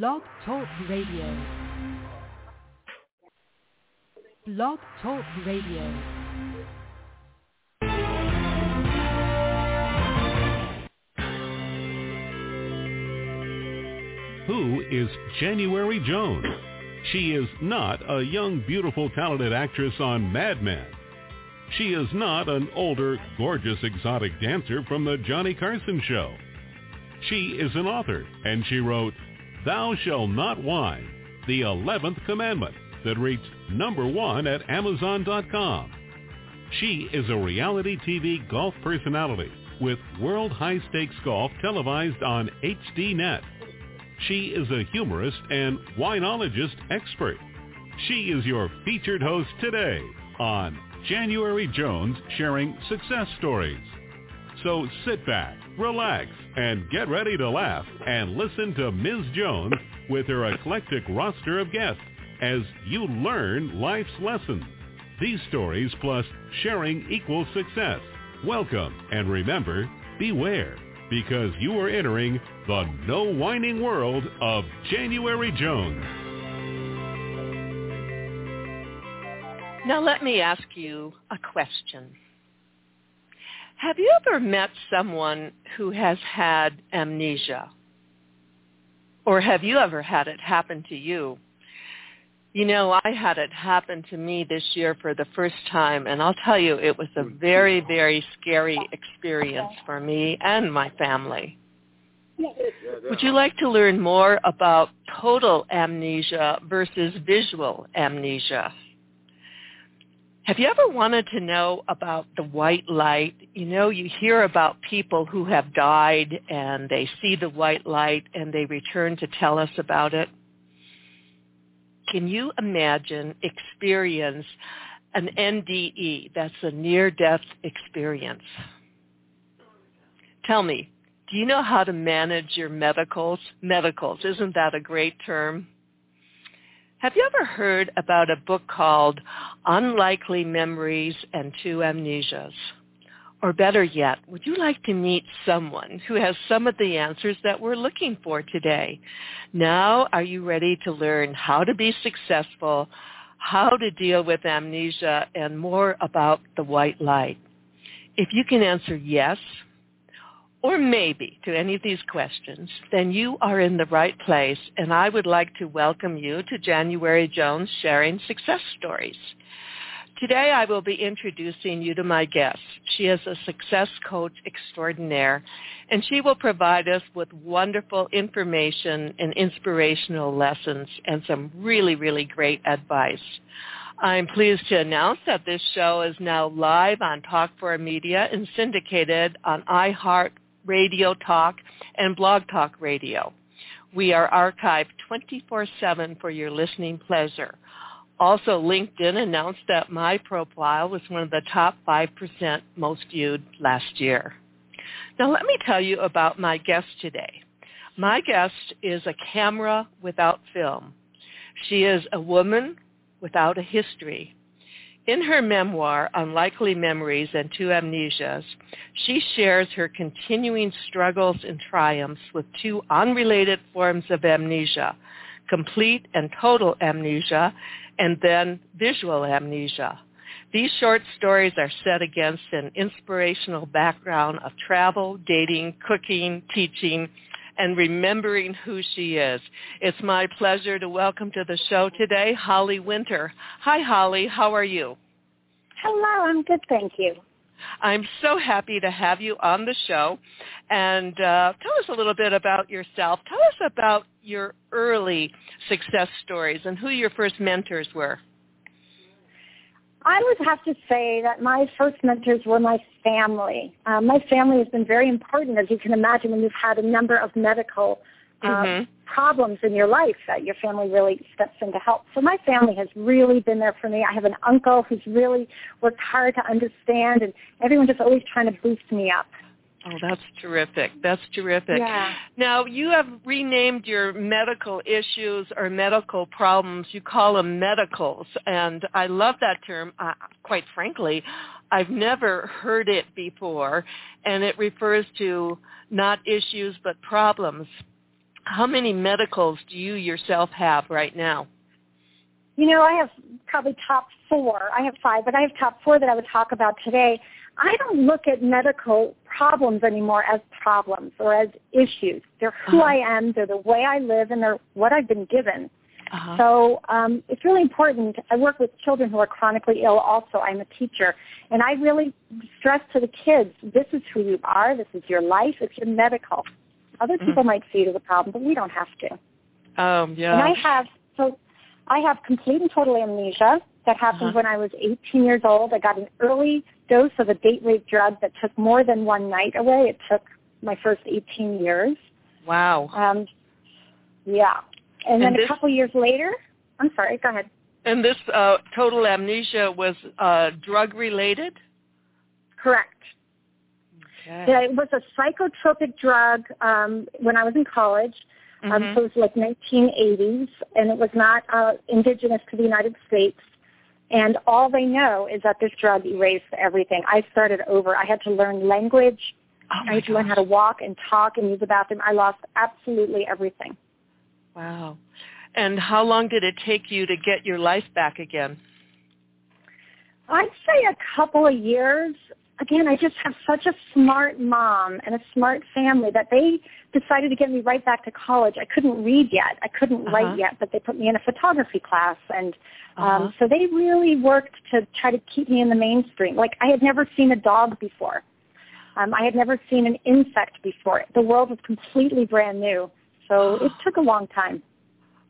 Blog Talk Radio. Blog Talk Radio. Who is January Jones? She is not a young, beautiful, talented actress on Mad Men. She is not an older, gorgeous, exotic dancer from the Johnny Carson show. She is an author, and she wrote Thou Shall Not Whine, the 11th Commandment that reached number one at Amazon.com. She is a reality TV golf personality with World High Stakes Golf televised on HDNet. She is a humorist and winologist expert. She is your featured host today on January Jones Sharing Success Stories. So sit back, relax, and get ready to laugh and listen to Ms. Jones with her eclectic roster of guests as you learn life's lessons. These stories plus sharing equals success. Welcome and remember, beware because you are entering the no whining world of January Jones. Now let me ask you a question. Have you ever met someone who has had amnesia? Or have you ever had it happen to you? You know, I had it happen to me this year for the first time, and I'll tell you, it was a very, very scary experience for me and my family. Would you like to learn more about total amnesia versus visual amnesia? Have you ever wanted to know about the white light? You know, you hear about people who have died and they see the white light and they return to tell us about it. Can you imagine experience an NDE? That's a near-death experience. Tell me, do you know how to manage your medicals? Medicals, isn't that a great term? Have you ever heard about a book called Unlikely Memories and Two Amnesias? Or better yet, would you like to meet someone who has some of the answers that we're looking for today? Now, are you ready to learn how to be successful, how to deal with amnesia, and more about the white light? If you can answer yes, or maybe to any of these questions, then you are in the right place, and I would like to welcome you to January Jones Sharing Success Stories. Today I will be introducing you to my guest. She is a success coach extraordinaire, and she will provide us with wonderful information and inspirational lessons and some really, really great advice. I'm pleased to announce that this show is now live on Talk4 Media and syndicated on iHeart Radio Talk, and Blog Talk Radio. We are archived 24-7 for your listening pleasure. Also, LinkedIn announced that my profile was one of the top 5% most viewed last year. Now let me tell you about my guest today. My guest is a camera without film. She is a woman without a history. In her memoir, Unlikely Memories and Two Amnesias, she shares her continuing struggles and triumphs with two unrelated forms of amnesia, complete and total amnesia, and then visual amnesia. These short stories are set against an inspirational background of travel, dating, cooking, teaching, and remembering who she is. It's my pleasure to welcome to the show today Holly Winter. Hi, Holly. How are you? Hello. I'm good, thank you. I'm so happy to have you on the show. And uh, tell us a little bit about yourself. Tell us about your early success stories and who your first mentors were. I would have to say that my first mentors were my family. Uh, my family has been very important, as you can imagine, when you've had a number of medical uh, mm-hmm. problems in your life that your family really steps in to help. So my family has really been there for me. I have an uncle who's really worked hard to understand, and everyone just always trying to boost me up. Oh, that's terrific. That's terrific. Yeah. Now, you have renamed your medical issues or medical problems. You call them medicals, and I love that term. Uh, quite frankly, I've never heard it before, and it refers to not issues but problems. How many medicals do you yourself have right now? You know, I have probably top four. I have five, but I have top four that I would talk about today. I don't look at medical problems anymore as problems or as issues. They're who uh-huh. I am, they're the way I live, and they're what I've been given. Uh-huh. So um, it's really important. I work with children who are chronically ill also. I'm a teacher. And I really stress to the kids, this is who you are. This is your life. It's your medical. Other mm-hmm. people might see it as a problem, but we don't have to. Um, yeah. And I have, so I have complete and total amnesia. That happened uh-huh. when I was 18 years old. I got an early dose of a date rape drug that took more than one night away. It took my first 18 years. Wow. Um, yeah. And, and then this, a couple years later, I'm sorry, go ahead. And this uh, total amnesia was uh, drug related? Correct. Okay. It was a psychotropic drug um, when I was in college. Um, mm-hmm. Um, so it was like 1980s, and it was not uh, indigenous to the United States. And all they know is that this drug erased everything. I started over. I had to learn language. Oh I had to learn how to walk and talk and use the bathroom. I lost absolutely everything. Wow. And how long did it take you to get your life back again? I'd say a couple of years. Again, I just have such a smart mom and a smart family that they decided to get me right back to college. I couldn't read yet. I couldn't uh-huh. write yet, but they put me in a photography class. And um, uh-huh. so they really worked to try to keep me in the mainstream. Like I had never seen a dog before. Um, I had never seen an insect before. The world was completely brand new. So it took a long time.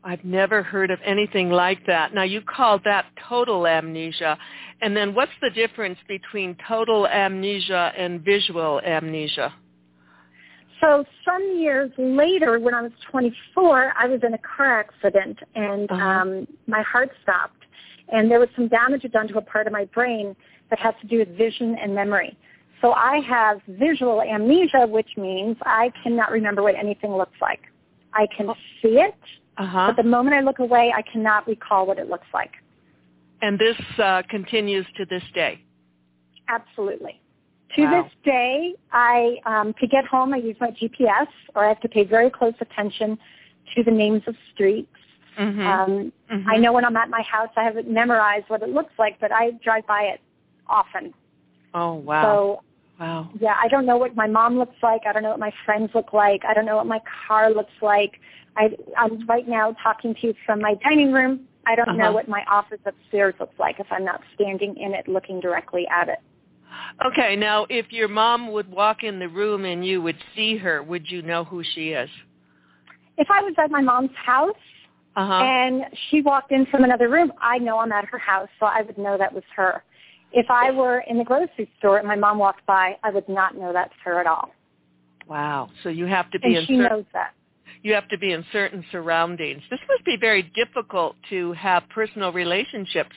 I've never heard of anything like that. Now you called that total amnesia. And then what's the difference between total amnesia and visual amnesia? So some years later, when I was 24, I was in a car accident and uh-huh. um, my heart stopped. And there was some damage done to a part of my brain that has to do with vision and memory. So I have visual amnesia, which means I cannot remember what anything looks like. I can oh. see it, uh-huh. but the moment I look away, I cannot recall what it looks like. And this uh, continues to this day? Absolutely. To wow. this day, I um, to get home, I use my GPS, or I have to pay very close attention to the names of streets. Mm-hmm. Um, mm-hmm. I know when I'm at my house, I haven't memorized what it looks like, but I drive by it often. Oh wow! So Wow. Yeah, I don't know what my mom looks like. I don't know what my friends look like. I don't know what my car looks like. I, I'm right now talking to you from my dining room. I don't uh-huh. know what my office upstairs looks like if I'm not standing in it looking directly at it. Okay, now if your mom would walk in the room and you would see her, would you know who she is? If I was at my mom's house uh-huh. and she walked in from another room, I know I'm at her house, so I would know that was her. If I were in the grocery store and my mom walked by, I would not know that's her at all. Wow. So you have to be and in she knows that. You have to be in certain surroundings. This must be very difficult to have personal relationships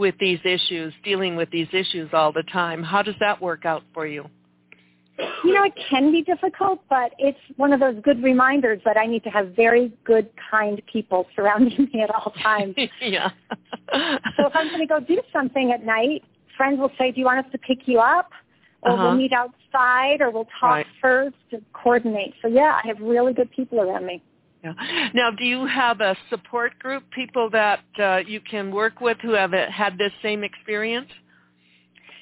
with these issues, dealing with these issues all the time. How does that work out for you? You know, it can be difficult, but it's one of those good reminders that I need to have very good, kind people surrounding me at all times. yeah. so if I'm going to go do something at night, friends will say, do you want us to pick you up? Or uh-huh. we'll meet outside or we'll talk right. first to coordinate. So yeah, I have really good people around me. Yeah. Now, do you have a support group, people that uh, you can work with who have had this same experience?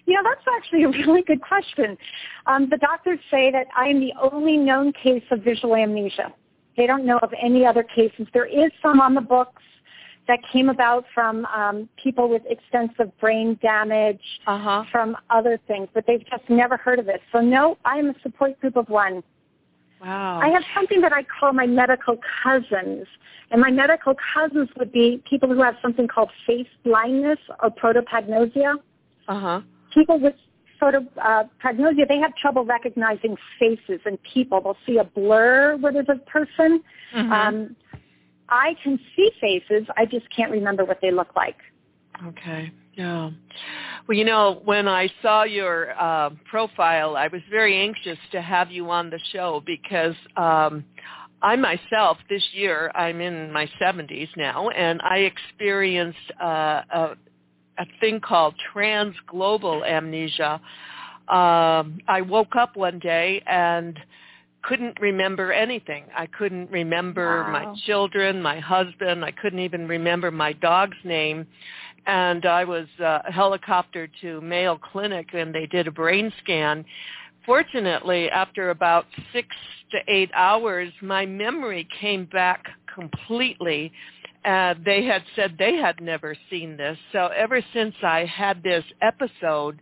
Yeah, that's actually a really good question. Um, the doctors say that I am the only known case of visual amnesia. They don't know of any other cases. There is some on the books that came about from um, people with extensive brain damage, uh-huh. from other things, but they've just never heard of it. So no, I am a support group of one. Wow. I have something that I call my medical cousins. And my medical cousins would be people who have something called face blindness or prosopagnosia. Uh-huh. People with prosopagnosia, they have trouble recognizing faces and people. They'll see a blur where there's a person. Mm-hmm. Um, I can see faces. I just can't remember what they look like. Okay. Yeah. Well, you know, when I saw your uh, profile, I was very anxious to have you on the show because um, I myself, this year, I'm in my 70s now, and I experienced uh, a, a thing called transglobal amnesia. Um, I woke up one day and couldn't remember anything. I couldn't remember Wow. my children, my husband. I couldn't even remember my dog's name. And I was uh, helicoptered to Mayo Clinic and they did a brain scan. Fortunately, after about six to eight hours, my memory came back completely. Uh, they had said they had never seen this. So ever since I had this episode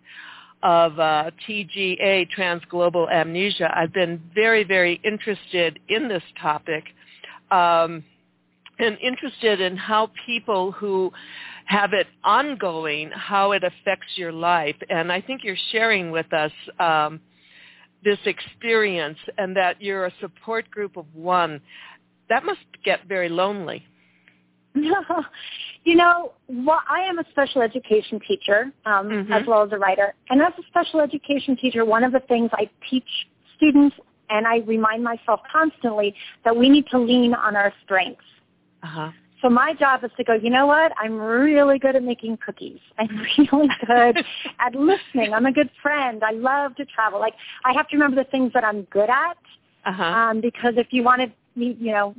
of uh, TGA, transglobal amnesia, I've been very, very interested in this topic um, and interested in how people who have it ongoing, how it affects your life. And I think you're sharing with us um, this experience and that you're a support group of one. That must get very lonely. you know, well, I am a special education teacher um, Mhm. as well as a writer. And as a special education teacher, one of the things I teach students and I remind myself constantly that we need to lean on our strengths. Uh-huh. So my job is to go, you know what? I'm really good at making cookies. I'm really good at listening. I'm a good friend. I love to travel. Like I have to remember the things that I'm good at Uh-huh. um, because if you wanted me, you know,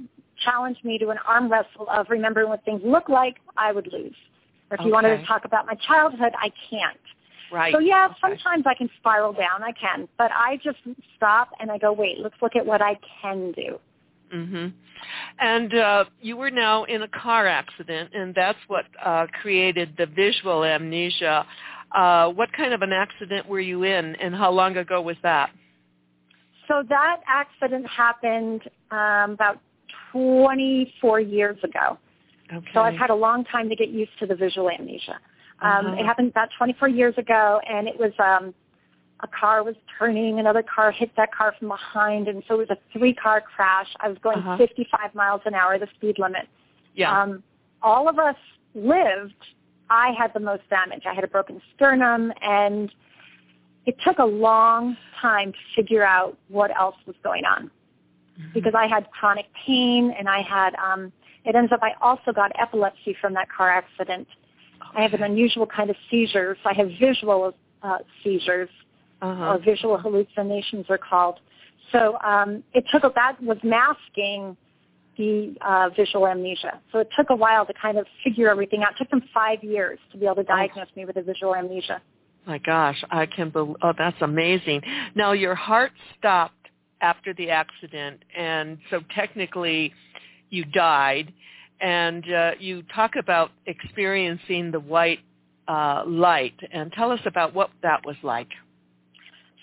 challenge me to an arm wrestle of remembering what things look like, I would lose. Or if you wanted to talk about my childhood, I can't. right. So yeah, Okay. sometimes I can spiral down. I can, but I just stop and I go, wait, let's look at what I can do. Hmm And uh, you were now in a car accident, and that's what uh, created the visual amnesia. Uh, what kind of an accident were you in, and how long ago was that? So that accident happened um, about 24 years ago. Okay. So I've had a long time to get used to the visual amnesia. Um, Uh-huh. It happened about 24 years ago, and it was um, a car was turning, another car hit that car from behind, and so it was a three-car crash. I was going Uh-huh. 55 miles an hour, the speed limit. yeah. Um, all of us lived. I had the most damage. I had a broken sternum, and it took a long time to figure out what else was going on Mm-hmm. because I had chronic pain and I had um it ends up I also got epilepsy from that car accident. I have an unusual kind of seizures. I have visual uh, seizures uh-huh. or visual hallucinations are called. So um, it took a, that was masking the uh, visual amnesia. So it took a while to kind of figure everything out. It took them five years to be able to diagnose me with a visual amnesia. My gosh, I can believe. Oh, that's amazing. Now your heart stopped after the accident, and so technically, you died. And uh, you talk about experiencing the white uh, light, and tell us about what that was like.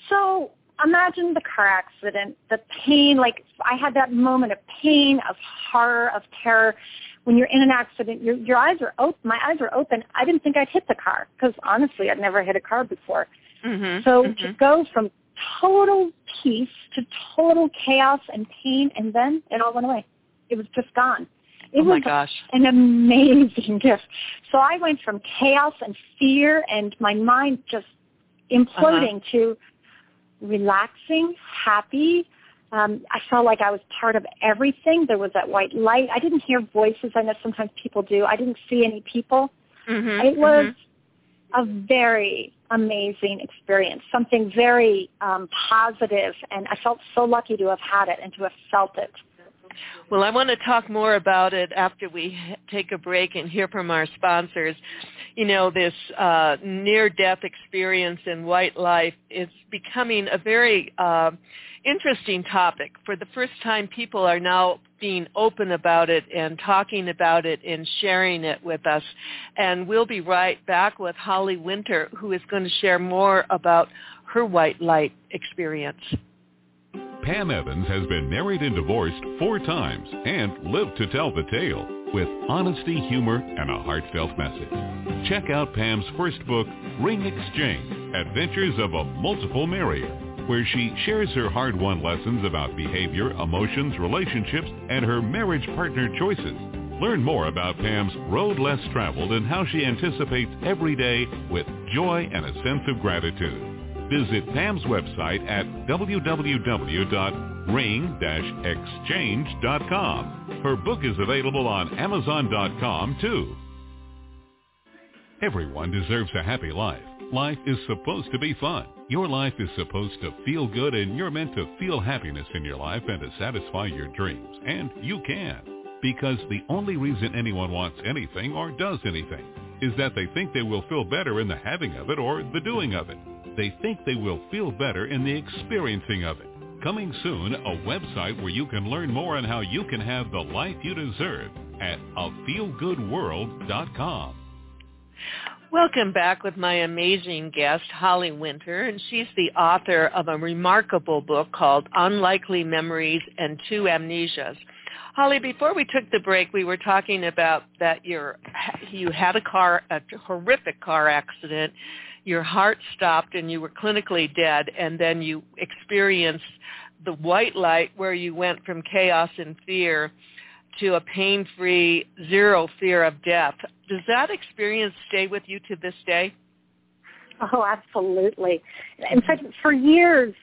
So imagine the car accident, the pain, like I had that moment of pain, of horror, of terror. When you're in an accident, your, your eyes are open. My eyes were open. I didn't think I'd hit the car because honestly, I'd never hit a car before. Mm-hmm. So to go from total peace to total chaos and pain, and then it all went away. It was just gone. It oh my was gosh. an amazing gift. So I went from chaos and fear and my mind just imploding to relaxing, happy. Um, I felt like I was part of everything. There was that white light. I didn't hear voices. I know sometimes people do. I didn't see any people. Mm-hmm. It was a very amazing experience, something very um, positive, and I felt so lucky to have had it and to have felt it. Well, I want to talk more about it after we take a break and hear from our sponsors. You know, this uh, near-death experience in white life is becoming a very uh, interesting topic. For the first time, people are now being open about it and talking about it and sharing it with us. And we'll be right back with Holly Winter, who is going to share more about her white light experience. Pam Evans has been married and divorced four times and lived to tell the tale with honesty, humor, and a heartfelt message. Check out Pam's first book, Ring Exchange, Adventures of a Multiple Marrier, where she shares her hard-won lessons about behavior, emotions, relationships, and her marriage partner choices. Learn more about Pam's road less traveled and how she anticipates every day with joy and a sense of gratitude. Visit Pam's website at www.ring-exchange.com. Her book is available on Amazon.com too. Everyone deserves a happy life. Life is supposed to be fun. Your life is supposed to feel good and you're meant to feel happiness in your life and to satisfy your dreams. And you can. Because the only reason anyone wants anything or does anything is that they think they will feel better in the having of it or the doing of it. They think they will feel better in the experiencing of it. Coming soon, a website where you can learn more on how you can have the life you deserve at afeelgoodworld.com. Welcome back with my amazing guest, Holly Winter, and she's the author of a remarkable book called Unlikely Memories and Two Amnesias. Holly, before we took the break, we were talking about that you you had a car, a horrific car accident. Your heart stopped and you were clinically dead, and then you experienced the white light where you went from chaos and fear to a pain-free, zero fear of death. Does that experience stay with you to this day? Oh, absolutely. In fact, for years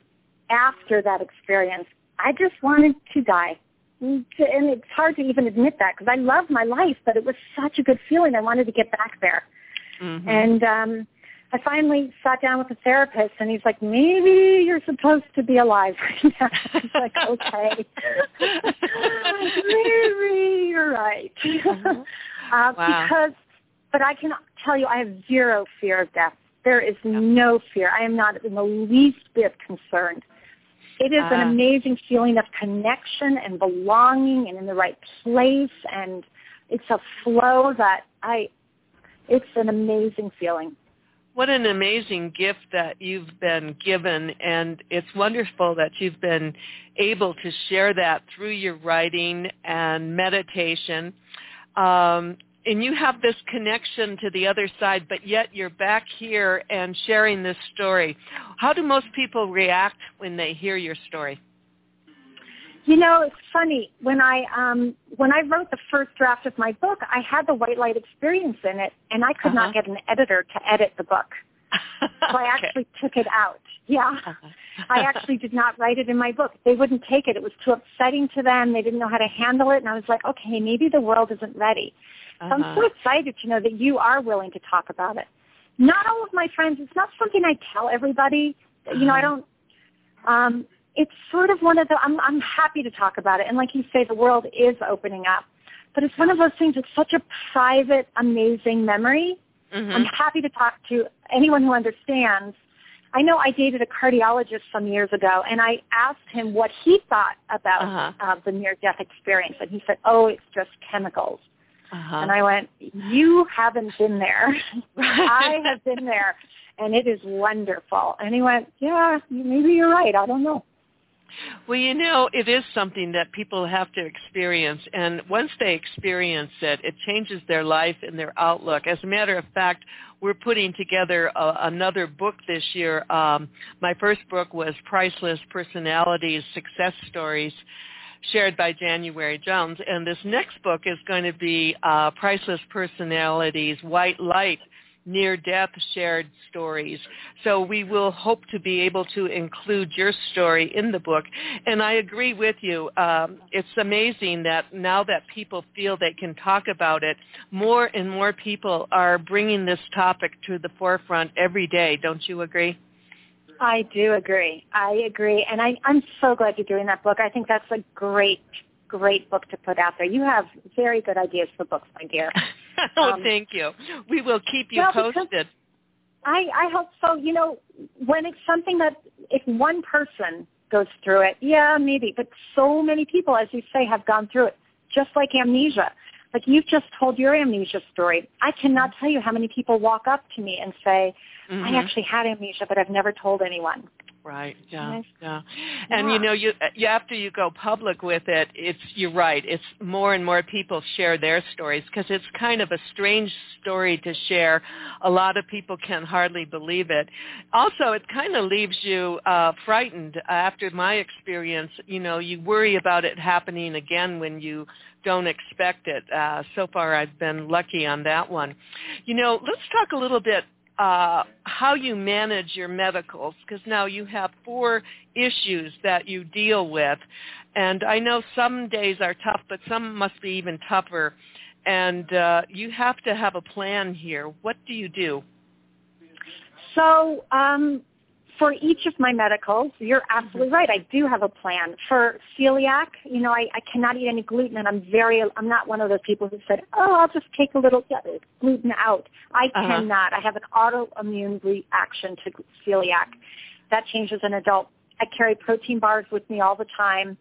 after that experience, I just wanted to die and it's hard to even admit that because I love my life, but it was such a good feeling. I wanted to get back there. Mm-hmm. And um, I finally sat down with a therapist, and he's like, "Maybe you're supposed to be alive right now." I was like, "Okay, maybe you're right." Mm-hmm. uh, wow. Because, but I can tell you, I have zero fear of death. There is no fear. I am not in the least bit concerned. It is uh, an amazing feeling of connection and belonging and in the right place and it's a flow that I it's an amazing feeling. What an amazing gift that you've been given and it's wonderful that you've been able to share that through your writing and meditation. Um, and you have this connection to the other side, but yet you're back here and sharing this story. How do most people react when they hear your story? You know, it's funny when I um, when I wrote the first draft of my book, I had the white light experience in it, and I could uh-huh. not get an editor to edit the book, so I actually took it out. Yeah, uh-huh. I actually did not write it in my book. They wouldn't take it. It was too upsetting to them. They didn't know how to handle it, and I was like, okay, maybe the world isn't ready. Uh-huh. So I'm so excited to know that you are willing to talk about it. Not all of my friends, it's not something I tell everybody. Uh-huh. You know, I uh-huh. don't, um, it's sort of one of the, I'm, I'm happy to talk about it. And like you say, the world is opening up. But it's one of those things, it's such a private, amazing memory. Mm-hmm. I'm happy to talk to anyone who understands. I know I dated a cardiologist some years ago, and I asked him what he thought about uh-huh. uh, the near-death experience, and he said, "Oh, it's just chemicals." Uh-huh. And I went, you haven't been there. I have been there, and it is wonderful. And he went, yeah, maybe you're right. I don't know. Well, you know, it is something that people have to experience, and once they experience it, it changes their life and their outlook. As a matter of fact, we're putting together a, another book this year. Um, my first book was Priceless Personalities, Success Stories, shared by January Jones. And this next book is going to be uh, Priceless Personalities, White Light, near-death shared stories. So we will hope to be able to include your story in the book. And I agree with you. Um, it's amazing that now that people feel they can talk about it, more and more people are bringing this topic to the forefront every day. Don't you agree? I do agree. I agree. And I, I'm so glad you're doing that book. I think that's a great, great book to put out there. You have very good ideas for books, my dear. oh, um, thank you. We will keep you posted. I, I hope so. You know, when it's something that if one person goes through it, yeah, maybe. But so many people, as you say, have gone through it, just like amnesia. Like you've just told your amnesia story. I cannot tell you how many people walk up to me and say, mm-hmm. I actually had amnesia, but I've never told anyone. Right. Yeah. Yeah. And yeah. you know, you, you after you go public with it, it's you're right. It's more and more people share their stories because it's kind of a strange story to share. A lot of people can hardly believe it. Also, it kind of leaves you uh, frightened. After my experience, you know, you worry about it happening again when you don't expect it. Uh, so far, I've been lucky on that one. You know, let's talk a little bit uh, how you manage your medicals because now you have four issues that you deal with. And I know some days are tough, but some must be even tougher. and uh, you have to have a plan here. What do you do? So um, for each of my medicals, you're absolutely right. I do have a plan. For celiac, you know, I, I cannot eat any gluten, and I'm very, I'm not one of those people who said, oh, I'll just take a little gluten out. I uh-huh. cannot. I have an autoimmune reaction to celiac. That changes an adult. I carry protein bars with me all the time.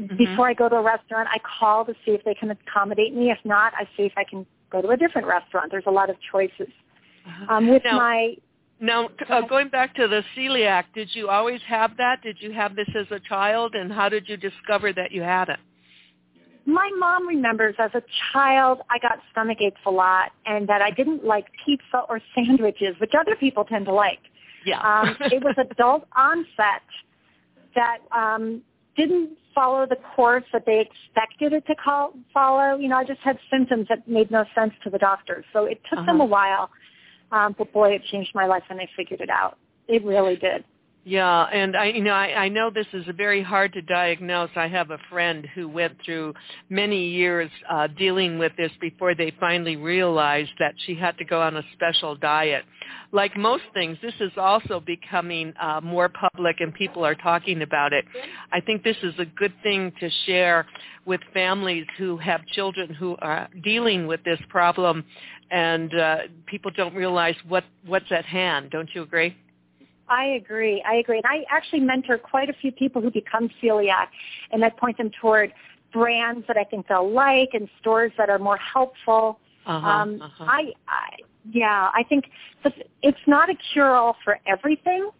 Mm-hmm. Before I go to a restaurant, I call to see if they can accommodate me. If not, I see if I can go to a different restaurant. There's a lot of choices. Uh-huh. Um, with now, my now, uh, going back to the celiac, did you always have that? Did you have this as a child, and how did you discover that you had it? My mom remembers as a child I got stomach aches a lot, and that I didn't like pizza or sandwiches, which other people tend to like. Yeah. um, it was adult onset that um, didn't follow the course that they expected it to call, follow. You know, I just had symptoms that made no sense to the doctors, so it took uh-huh. them a while um, but boy, it changed my life when I figured it out. It really did. Yeah, and I you know I, I know this is very hard to diagnose. I have a friend who went through many years uh, dealing with this before they finally realized that she had to go on a special diet. Like most things, this is also becoming uh, more public and people are talking about it. I think this is a good thing to share with families who have children who are dealing with this problem and uh, people don't realize what what's at hand. Don't you agree? I agree. I agree. And I actually mentor quite a few people who become celiac, and I point them toward brands that I think they'll like and stores that are more helpful. Uh-huh, um, uh-huh. I, I, yeah, I think it's not a cure-all for everything,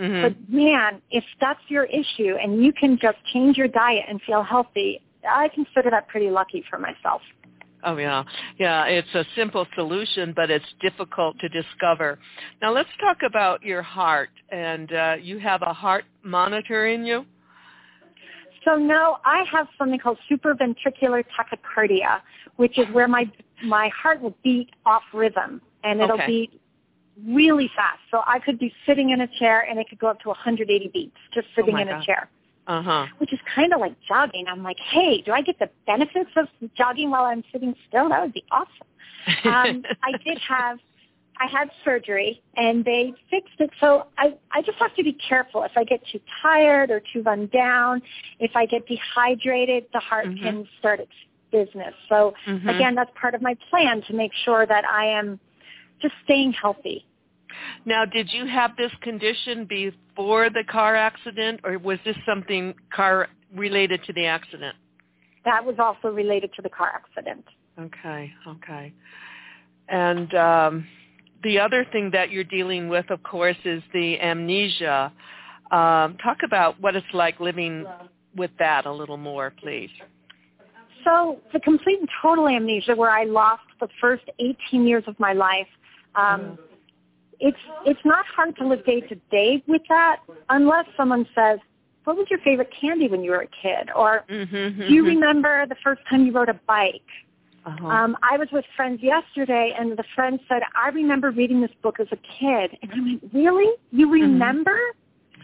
mm-hmm. but man, if that's your issue and you can just change your diet and feel healthy, I consider that pretty lucky for myself. Oh yeah, yeah. It's a simple solution, but it's difficult to discover. Now let's talk about your heart, and uh, you have a heart monitor in you. So no, I have something called supraventricular tachycardia, which is where my my heart will beat off rhythm, and it'll okay. beat really fast. So I could be sitting in a chair, and it could go up to 180 beats just sitting oh in God. a chair uh-huh. which is kind of like jogging. I'm like, hey, do I get the benefits of jogging while I'm sitting still? That would be awesome. Um, I did have, I had surgery and they fixed it. So I, I just have to be careful. If I get too tired or too run down, if I get dehydrated, the heart mm-hmm. can start its business. So mm-hmm. again, that's part of my plan to make sure that I am just staying healthy. Now, did you have this condition before the car accident, or was this something car related to the accident? That was also related to the car accident. Okay, okay. And um, the other thing that you're dealing with, of course, is the amnesia. Um, talk about what it's like living with that a little more, please. So the complete and total amnesia, where I lost the first 18 years of my life, um, mm it's it's not hard to live day to day with that unless someone says, "What was your favorite candy when you were a kid?" or mm-hmm, "Do you remember the first time you rode a bike?" Uh-huh. Um, I was with friends yesterday, and the friend said, "I remember reading this book as a kid," and I went, "Really? You mm-hmm. remember?" Mm-hmm.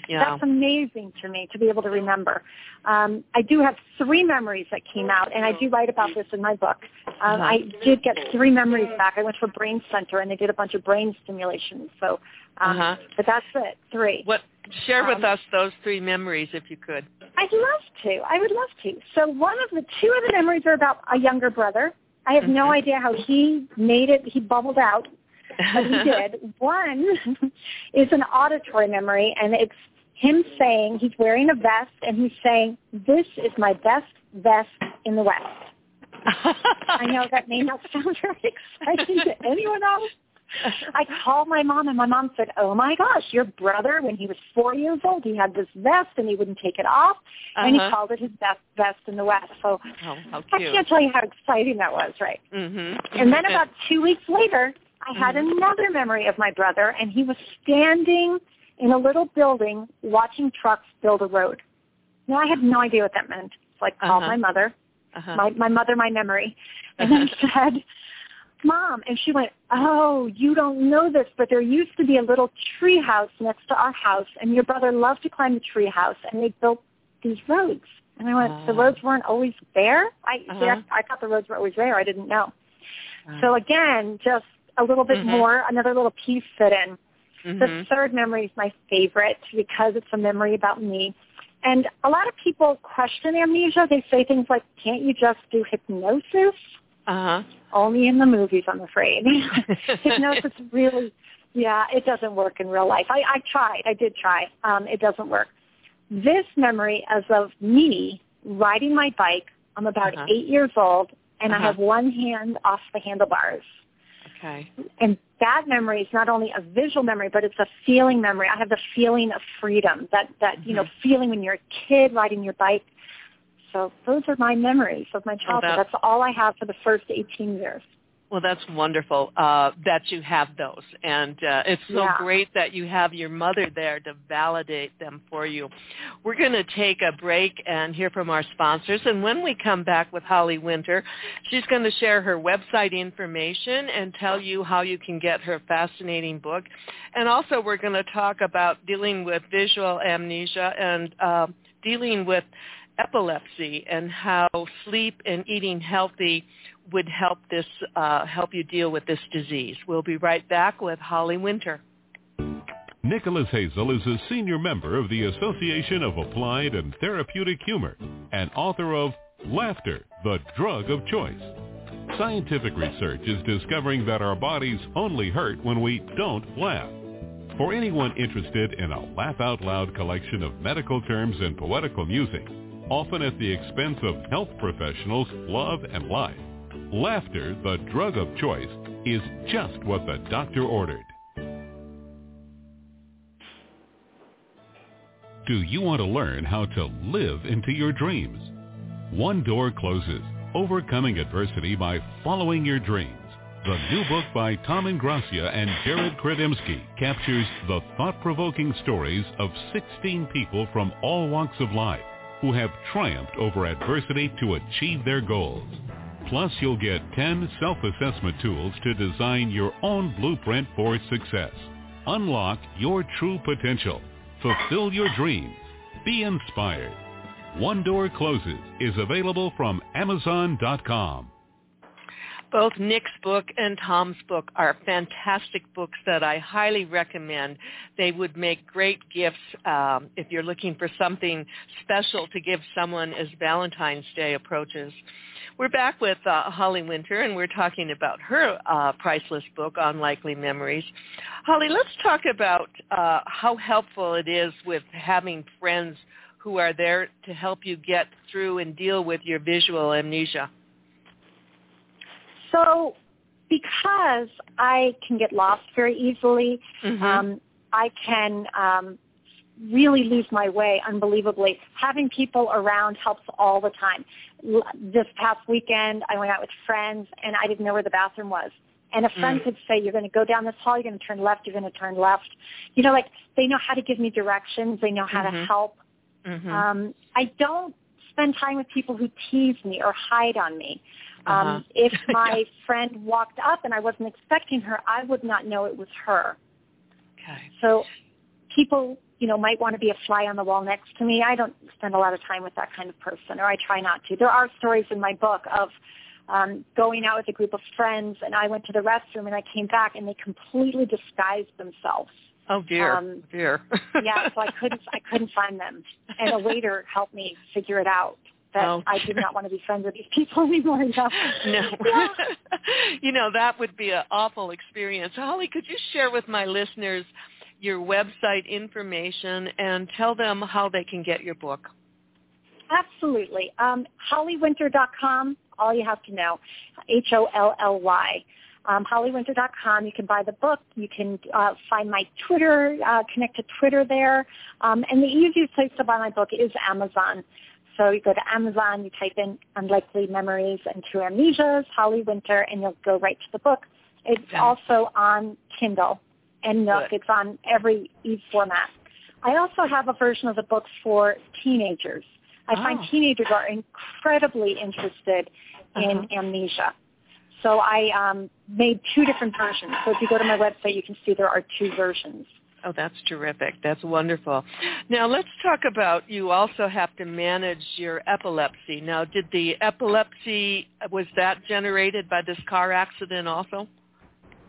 Yeah. That's amazing to me to be able to remember. Um, I do have three memories that came out, and I do write about this in my book. Um, I did get three memories back. I went to a brain center, and they did a bunch of brain stimulation. So, um, uh-huh. but that's it, three. What? Share with Um, us those three memories, if you could. I'd love to. I would love to. So one of the two of the memories are about a younger brother. I have no Mhm. idea how he made it. He bubbled out, but he did. One is an auditory memory, and it's him saying he's wearing a vest, and he's saying, "This is my best vest in the West." I know that may not sound very exciting to anyone else. I called my mom, and my mom said, "Oh my gosh, your brother, when he was four years old, he had this vest, and he wouldn't take it off, and he Uh-huh. called it his best vest in the West." So Oh, I can't tell you how exciting that was, right? Mm-hmm. And then about two weeks later, I had another memory of my brother, and he was standing in a little building watching trucks build a road. Now, I had no idea what that meant. So I called Uh-huh. my mother, uh-huh. my, my mother, my memory, and I said, Mom, and she went, oh, you don't know this, but there used to be a little tree house next to our house, and your brother loved to climb the tree house, and they built these roads. And I went, uh, the roads weren't always there? I, uh-huh. see, I, thought the roads were always there. I didn't know. Uh-huh. So again, just a little bit mm-hmm. more, another little piece fit in. Mm-hmm. The third memory is my favorite because it's a memory about me. And a lot of people question amnesia. They say things like, can't you just do hypnosis? Uh-huh. Only in the movies, I'm afraid. hypnosis really, yeah, it doesn't work in real life. I, I tried. I did try. Um, it doesn't work. This memory as of me riding my bike, I'm about uh-huh. eight years old, and uh-huh. I have one hand off the handlebars. Okay. And that memory is not only a visual memory, but it's a feeling memory. I have the feeling of freedom, that, that mm-hmm. you know, mm-hmm. feeling when you're a kid riding your bike. So those are my memories of my childhood. That's all I have for the first 18 years. Well, that's wonderful uh, that you have those, and uh, it's so yeah. great that you have your mother there to validate them for you. We're going to take a break and hear from our sponsors, and when we come back with Holly Winter, she's going to share her website information and tell you how you can get her fascinating book, and also we're going to talk about dealing with visual amnesia and uh, dealing with epilepsy and how sleep and eating healthy would help this uh, help you deal with this disease. We'll be right back with Holly Winter. Nicholas Hazel is a senior member of the Association of Applied and Therapeutic Humor and author of Laughter, the Drug of Choice. Scientific research is discovering that our bodies only hurt when we don't laugh. For anyone interested in a laugh out loud collection of medical terms and poetical music, often at the expense of health professionals' love and life, Laughter, the drug of choice, is just what the doctor ordered. Do you want to learn how to live into your dreams? One Door Closes, Overcoming Adversity by Following Your Dreams. The new book by Tom Ingrassia and Jared Chrudimsky captures the thought-provoking stories of 16 people from all walks of life who have triumphed over adversity to achieve their goals. Plus, you'll get 10 self-assessment tools to design your own blueprint for success. Unlock your true potential. Fulfill your dreams. Be inspired. One Door Closes is available from Amazon.com. Both Nick's book and Tom's book are fantastic books that I highly recommend. They would make great gifts um, if you're looking for something special to give someone as Valentine's Day approaches. We're back with uh, Holly Winter, and we're talking about her uh, priceless book, Unlikely Memories. Holly, let's talk about uh, how helpful it is with having friends who are there to help you get through and deal with your visual amnesia. So because I can get lost very easily, mm-hmm. um, I can um, really lose my way unbelievably. Having people around helps all the time. This past weekend, I went out with friends, and I didn't know where the bathroom was. And a friend mm. could say, you're going to go down this hall, you're going to turn left, you're going to turn left. You know, like they know how to give me directions. They know how mm-hmm. to help. Mm-hmm. Um, I don't spend time with people who tease me or hide on me. Um, uh-huh. if my friend walked up and I wasn't expecting her, I would not know it was her. Okay. So people you know, might want to be a fly on the wall next to me. I don't spend a lot of time with that kind of person, or I try not to. There are stories in my book of um, going out with a group of friends, and I went to the restroom, and I came back, and they completely disguised themselves. Oh dear, um, dear. yeah, so I couldn't, I couldn't find them, and a waiter helped me figure it out. That oh. I did not want to be friends with these people anymore. No, no. Yeah. you know that would be an awful experience. Holly, could you share with my listeners? your website information and tell them how they can get your book. Absolutely. Um, hollywinter.com, all you have to know, H-O-L-L-Y. Um, hollywinter.com. You can buy the book. You can uh, find my Twitter, uh, connect to Twitter there. Um, and the easiest place to buy my book is Amazon. So you go to Amazon, you type in Unlikely Memories and Two Amnesias, Holly Winter, and you'll go right to the book. It's okay. also on Kindle and Nook. Good. It's on every e-format. I also have a version of the book for teenagers. I oh. find teenagers are incredibly interested in uh-huh. amnesia. So I um, made two different versions. So if you go to my website, you can see there are two versions. Oh, that's terrific. That's wonderful. Now let's talk about you also have to manage your epilepsy. Now, did the epilepsy was that generated by this car accident also?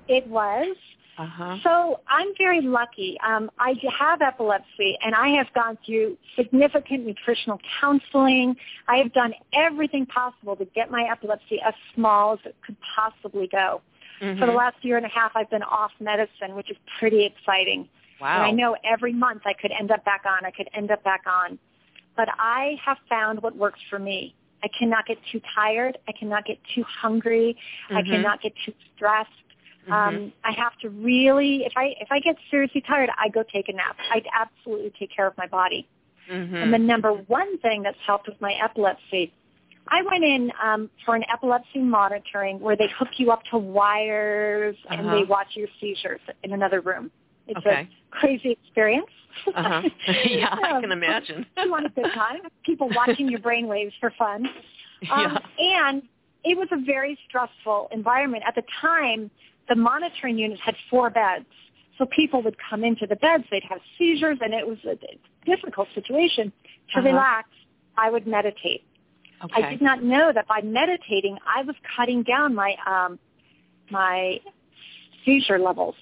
It was. Uh-huh. So I'm very lucky. Um, I have epilepsy, and I have gone through significant nutritional counseling. I have done everything possible to get my epilepsy as small as it could possibly go. Mm-hmm. For the last year and a half, I've been off medicine, which is pretty exciting. Wow. And I know every month I could end up back on. I could end up back on. But I have found what works for me. I cannot get too tired. I cannot get too hungry. I Mhm. cannot get too stressed. Mhm. Um, I have to really, if I if I get seriously tired, I go take a nap. I absolutely take care of my body. Mhm. And the number one thing that's helped with my epilepsy, I went in um, for an epilepsy monitoring where they hook you up to wires and Uh-huh. they watch your seizures in another room. It's Okay. a crazy experience. Uh-huh. yeah, I Um, can imagine. you want a good time. People watching your brain waves for fun. Um, And it was a very stressful environment. At the time, the monitoring unit had four beds. So people would come into the beds, they'd have seizures, and it was a difficult situation. To Uh-huh. relax, I would meditate. Okay. I did not know that by meditating, I was cutting down my um, my seizure levels.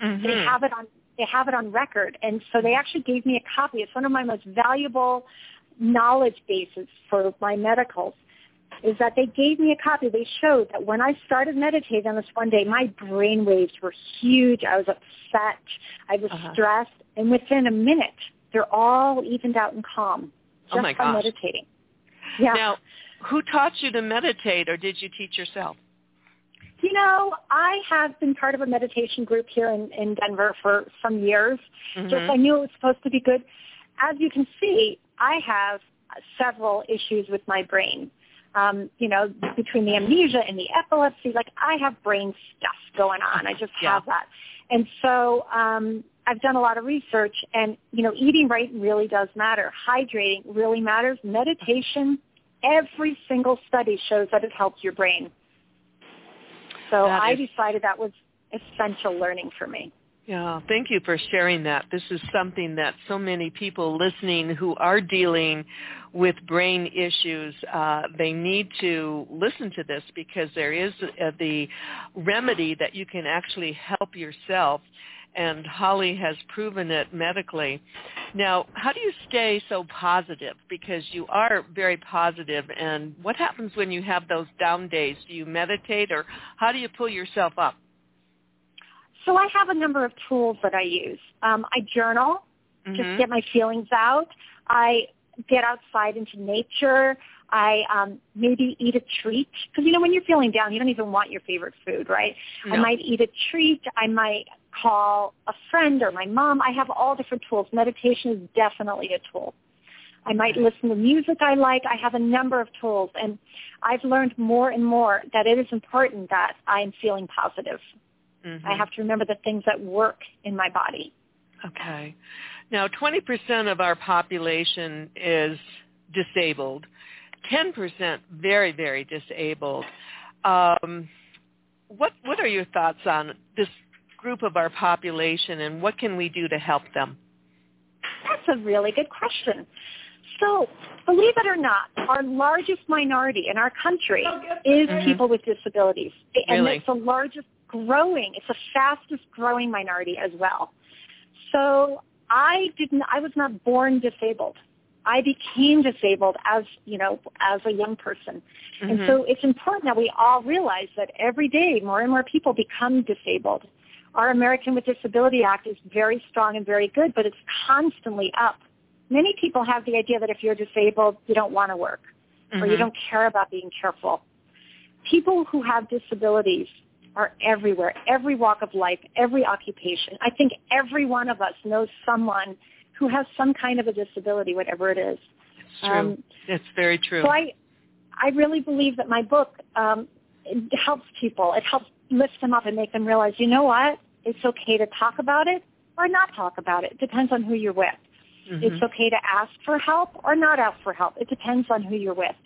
They Mhm. have it on they have it on record, and so they actually gave me a copy. It's one of my most valuable knowledge bases for my medicals. Is that they gave me a copy. They showed that when I started meditating on this one day, my brain waves were huge. I was upset. I was Uh-huh. stressed, and within a minute, they're all evened out and calm just Oh my by gosh. meditating. Yeah. Now, who taught you to meditate, or did you teach yourself? You know, I have been part of a meditation group here in, in Denver for some years. Just Mhm. I knew it was supposed to be good. As you can see, I have several issues with my brain. Um, you know, between the amnesia and the epilepsy, like I have brain stuff going on. I just Yeah. have that. And so um, I've done a lot of research and, you know, eating right really does matter. Hydrating really matters. Meditation, every single study shows that it helps your brain. So That I is- decided that was essential learning for me. Yeah, thank you for sharing that. This is something that so many people listening who are dealing with brain issues, uh, they need to listen to this because there is uh, the remedy that you can actually help yourself. And Holly has proven it medically. Now, how do you stay so positive? Because you are very positive, and what happens when you have those down days? Do you meditate, or how do you pull yourself up? So I have a number of tools that I use. Um, I journal, just Mhm. get my feelings out. I get outside into nature. I um, maybe eat a treat because you know when you're feeling down, you don't even want your favorite food, right? I might eat a treat. I might call a friend or my mom. I have all different tools. Meditation is definitely a tool. I might listen to music I like. I have a number of tools, and I've learned more and more that it is important that I am feeling positive. Mhm. I have to remember the things that work in my body. Okay. Now, 20% of our population is disabled, 10% very, very disabled. Um, what What are your thoughts on this group of our population, and what can we do to help them? That's a really good question. So, believe it or not, our largest minority in our country is Mhm. people with disabilities. And Really? it's the largest growing, it's the fastest growing minority as well. So, I didn't I was not born disabled. I became disabled as, you know, as a young person. And Mhm. so it's important that we all realize that every day more and more people become disabled. Our American with Disability Act is very strong and very good, but it's constantly up. Many people have the idea that if you're disabled, you don't want to work or you Mhm. don't care about being careful. People who have disabilities are everywhere, every walk of life, every occupation. I think every one of us knows someone who has some kind of a disability, whatever it is. It's true. Um, it's very true. so I, I really believe that my book um, helps people. It helps lift them up and make them realize, you know what? It's okay to talk about it or not talk about it. It depends on who you're with. Mhm. It's okay to ask for help or not ask for help. It depends on who you're with.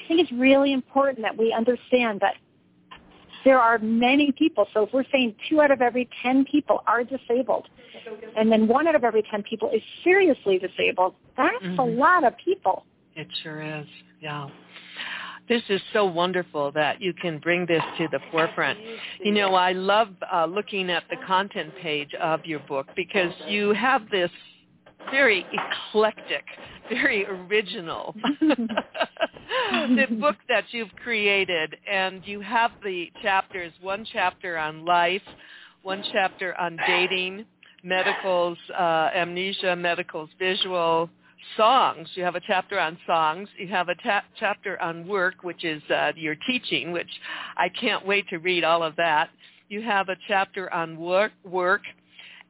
I think it's really important that we understand that there are many people. So if we're saying two out of every 10 people are disabled, and then one out of every 10 people is seriously disabled, that's mm-hmm. a lot of people. It sure is. Yeah. This is so wonderful that you can bring this to the forefront. You know, I love uh, looking at the content page of your book because you have this very eclectic, very original the book that you've created and you have the chapters, one chapter on life, one chapter on dating, medicals, uh, amnesia, medicals, visual, songs. You have a chapter on songs. You have a ta- chapter on work, which is uh, your teaching, which I can't wait to read all of that. You have a chapter on work, work,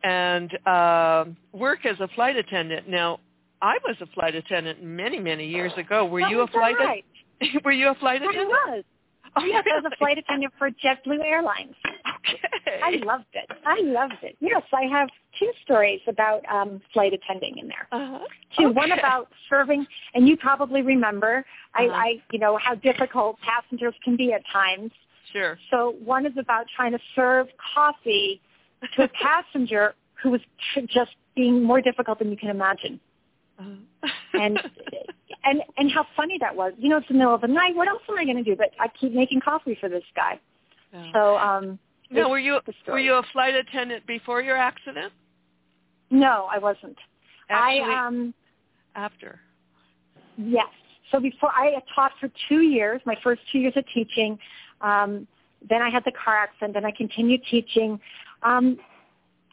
and uh, work as a flight attendant. Now, I was a flight attendant many, many years ago. Were oh, you a flight? Right. were you a flight attendant? I was. Oh, yes, really? I was a flight attendant for JetBlue Airlines. Okay. I loved it. I loved it. Yes, I have two stories about um, flight attending in there. Uh-huh. Two, okay. one about serving, and you probably remember, uh-huh. I, I, you know, how difficult passengers can be at times. Sure. So one is about trying to serve coffee to a passenger who was just being more difficult than you can imagine. Uh-huh. and and and how funny that was. You know, it's the middle of the night. What else am I going to do? But I keep making coffee for this guy. Oh. So um, now, were you were you a flight attendant before your accident? No, I wasn't. Actually, I um after. Yes. So before I taught for two years, my first two years of teaching. Um, then I had the car accident. Then I continued teaching. Um,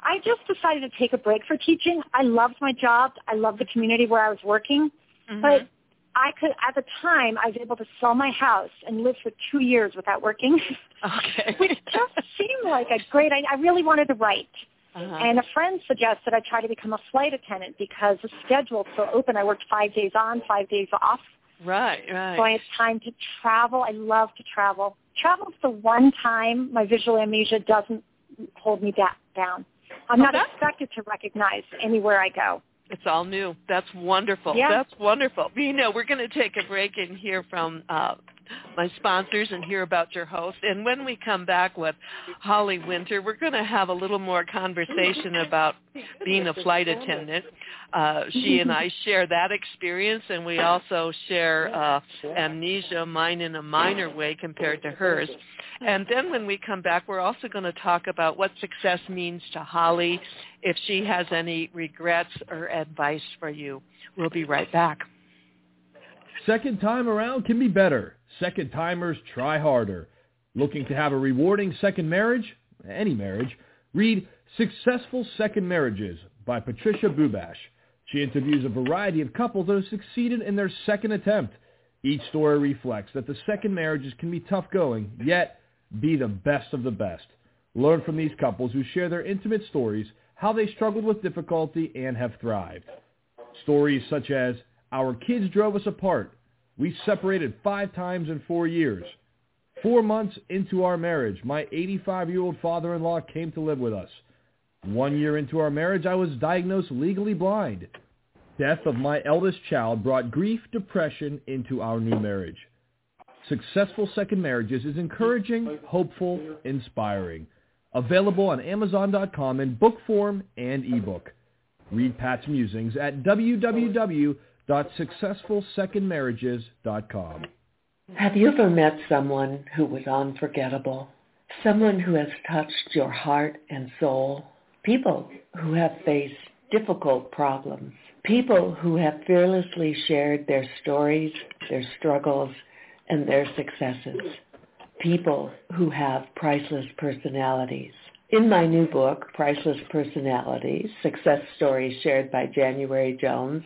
I just decided to take a break for teaching. I loved my job. I loved the community where I was working. Mm-hmm. But I could, at the time, I was able to sell my house and live for two years without working. Okay. which just seemed like a great idea. I really wanted to write. Uh-huh. And a friend suggested I try to become a flight attendant because the schedule's so open. I worked five days on, five days off. Right, right. So I had time to travel. I love to travel. Travel's the one time my visual amnesia doesn't hold me da- down. I'm not expected to recognize anywhere I go. It's all new. That's wonderful. Yeah. That's wonderful. You know, we're going to take a break and hear from uh, my sponsors and hear about your host. And when we come back with Holly Winter, we're going to have a little more conversation about being a flight attendant. Uh, she and I share that experience, and we also share uh, amnesia, mine in a minor way compared to hers. And then when we come back, we're also going to talk about what success means to Holly, if she has any regrets or advice for you. We'll be right back. Second time around can be better. Second timers try harder. Looking to have a rewarding second marriage? Any marriage? Read Successful Second Marriages by Patricia Bubash. She interviews a variety of couples that have succeeded in their second attempt. Each story reflects that the second marriages can be tough going, yet be the best of the best. Learn from these couples who share their intimate stories, how they struggled with difficulty and have thrived. Stories such as, our kids drove us apart. We separated five times in four years. Four months into our marriage, my 85-year-old father-in-law came to live with us. One year into our marriage, I was diagnosed legally blind. Death of my eldest child brought grief, depression into our new marriage. Successful Second Marriages is encouraging, hopeful, inspiring. Available on Amazon.com in book form and ebook. Read Pat's musings at www.successfulsecondmarriages.com. Have you ever met someone who was unforgettable? Someone who has touched your heart and soul? People who have faced difficult problems? People who have fearlessly shared their stories, their struggles, and their successes. People who have priceless personalities. In my new book, Priceless Personalities, Success Stories Shared by January Jones,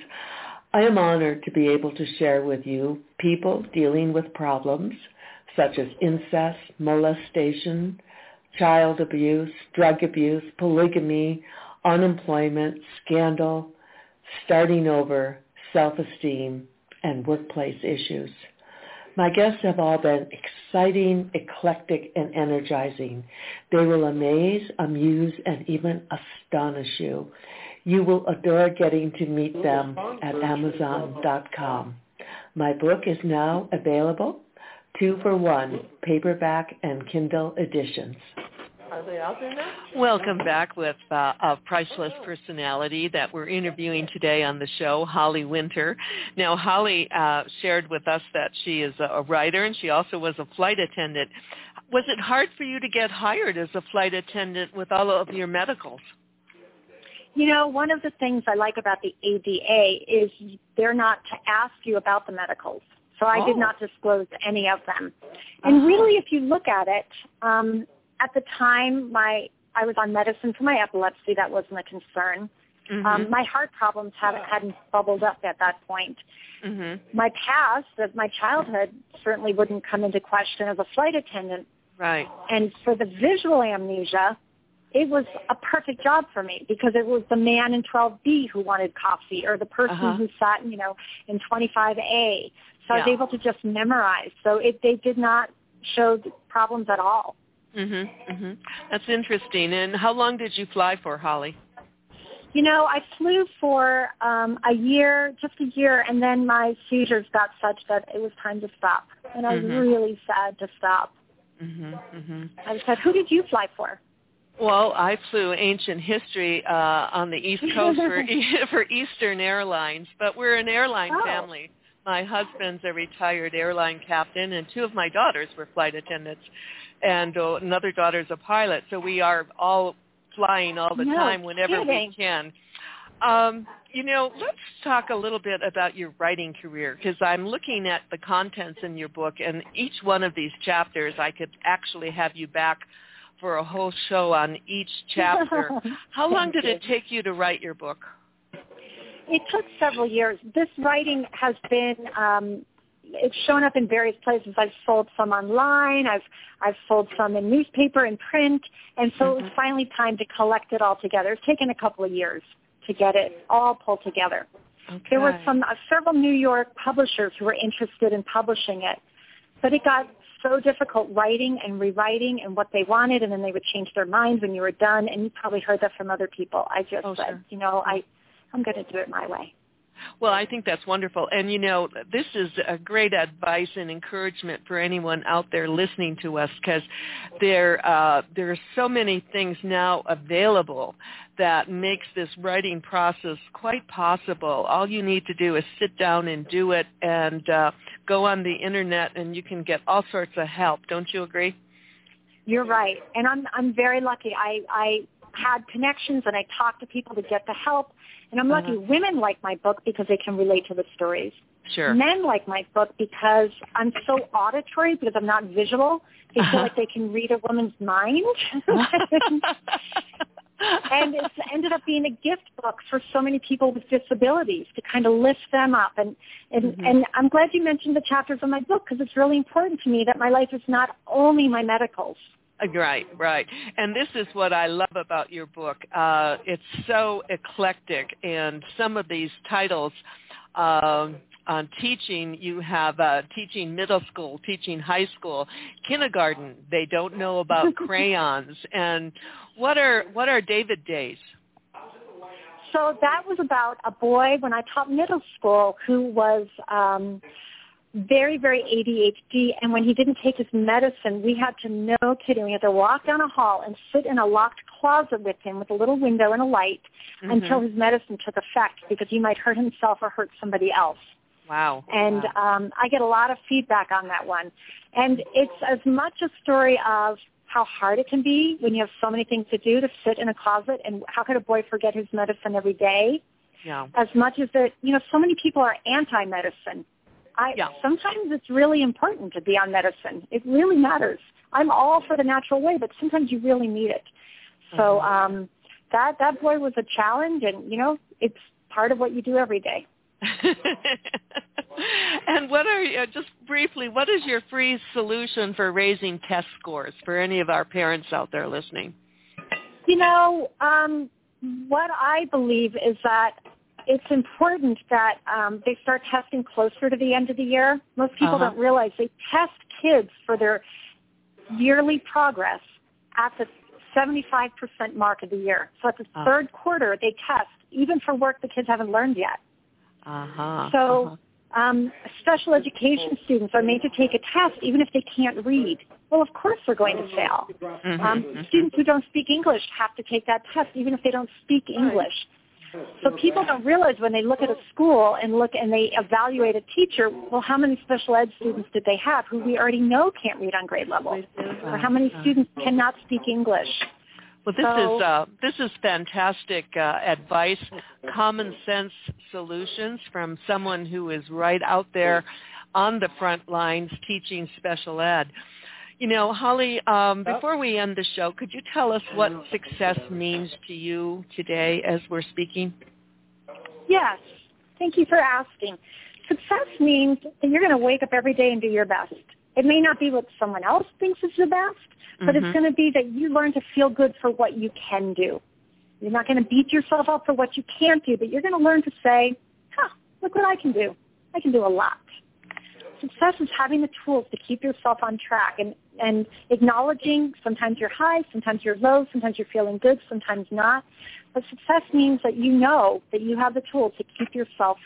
I am honored to be able to share with you people dealing with problems such as incest, molestation, child abuse, drug abuse, polygamy, unemployment, scandal, starting over, self-esteem, and workplace issues. My guests have all been exciting, eclectic, and energizing. They will amaze, amuse, and even astonish you. You will adore getting to meet them at Amazon.com. My book is now available two for one, paperback and Kindle editions. Are they out there now? Welcome back with uh, a priceless personality that we're interviewing today on the show, Holly Winter. Now, Holly uh, shared with us that she is a writer and she also was a flight attendant. Was it hard for you to get hired as a flight attendant with all of your medicals? You know, one of the things I like about the ADA is they're not to ask you about the medicals. So I oh. did not disclose any of them. And uh-huh. really, if you look at it, um, at the time, my I was on medicine for my epilepsy. That wasn't a concern. Mm-hmm. Um, my heart problems hadn't hadn't bubbled up at that point. Mm-hmm. My past, of my childhood, certainly wouldn't come into question as a flight attendant. Right. And for the visual amnesia, it was a perfect job for me because it was the man in 12B who wanted coffee or the person uh-huh. who sat, you know, in 25A. So yeah. I was able to just memorize. So it, they did not show problems at all. Mhm. Mhm. That's interesting. And how long did you fly for, Holly? You know, I flew for um a year, just a year, and then my seizures got such that it was time to stop. And I was mm-hmm. really sad to stop. Mhm. Mhm. I said, "Who did you fly for?" Well, I flew ancient history uh, on the East Coast for for Eastern Airlines, but we're an airline oh. family. My husband's a retired airline captain, and two of my daughters were flight attendants, and uh, another daughter's a pilot. So we are all flying all the no time whenever kidding. we can. Um, you know, let's talk a little bit about your writing career because I'm looking at the contents in your book, and each one of these chapters, I could actually have you back for a whole show on each chapter. How long did it take you to write your book? It took several years. This writing has been um, it's shown up in various places. I've sold some online. I've I've sold some in newspaper and print, and so mm-hmm. it was mm-hmm. finally time to collect it all together. It's taken a couple of years to get it all pulled together. Okay. There were some uh, several New York publishers who were interested in publishing it, but it got so difficult writing and rewriting and what they wanted, and then they would change their minds when you were done. And you probably heard that from other people. I just oh, said, sure. you know, I I'm going to do it my way. Well, I think that's wonderful. And you know, this is a great advice and encouragement for anyone out there listening to us because there uh, there are so many things now available that makes this writing process quite possible. All you need to do is sit down and do it and uh, go on the internet and you can get all sorts of help. Don't you agree? You're right. And I'm I'm very lucky. I I had connections and I talked to people to get the help. And I'm lucky uh-huh. women like my book because they can relate to the stories. Sure. Men like my book because I'm so auditory because I'm not visual. They feel uh-huh. like they can read a woman's mind. and it's ended up being a gift book for so many people with disabilities to kind of lift them up. And and, mm-hmm. and I'm glad you mentioned the chapters of my book because it's really important to me that my life is not only my medicals. Right, right. And this is what I love about your book. Uh, it's so eclectic, and some of these titles um, on teaching, you have uh, teaching middle school, teaching high school, kindergarten. They don't know about crayons, and what are what are David days? So that was about a boy when I taught middle school who was. Um, very, very ADHD. And when he didn't take his medicine, we had to, no kidding, we had to walk down a hall and sit in a locked closet with him with a little window and a light mm-hmm. until his medicine took effect because he might hurt himself or hurt somebody else. Wow. And wow. Um, I get a lot of feedback on that one. And it's as much a story of how hard it can be when you have so many things to do to sit in a closet and how could a boy forget his medicine every day? Yeah. As much as that, you know, so many people are anti-medicine I yeah. sometimes it's really important to be on medicine. It really matters. I'm all for the natural way, but sometimes you really need it. So mm-hmm. um that that boy was a challenge and you know, it's part of what you do every day. and what are uh, just briefly, what is your free solution for raising test scores for any of our parents out there listening? You know, um what I believe is that it's important that um, they start testing closer to the end of the year. Most people uh-huh. don't realize they test kids for their yearly progress at the 75% mark of the year. So at the uh-huh. third quarter, they test, even for work the kids haven't learned yet. Uh-huh. So uh-huh. Um, special education students are made to take a test even if they can't read. Well, of course they're going to fail. Mhm, Um, mhm. students who don't speak English have to take that test even if they don't speak English. So people don't realize when they look at a school and look and they evaluate a teacher, well, how many special ed students did they have who we already know can't read on grade level? Or how many students cannot speak English? Well, this So- is uh, this is fantastic uh, advice, common sense solutions from someone who is right out there on the front lines teaching special ed. You know, Holly, um, before we end the show, could you tell us what success means to you today as we're speaking? Yes. Thank you for asking. Success means that you're going to wake up every day and do your best. It may not be what someone else thinks is the best, but Mhm. it's going to be that you learn to feel good for what you can do. You're not going to beat yourself up for what you can't do, but you're going to learn to say, huh, look what I can do. I can do a lot. Success is having the tools to keep yourself on track and, and acknowledging sometimes you're high, sometimes you're low, sometimes you're feeling good, sometimes not. But success means that you know that you have the tools to keep yourself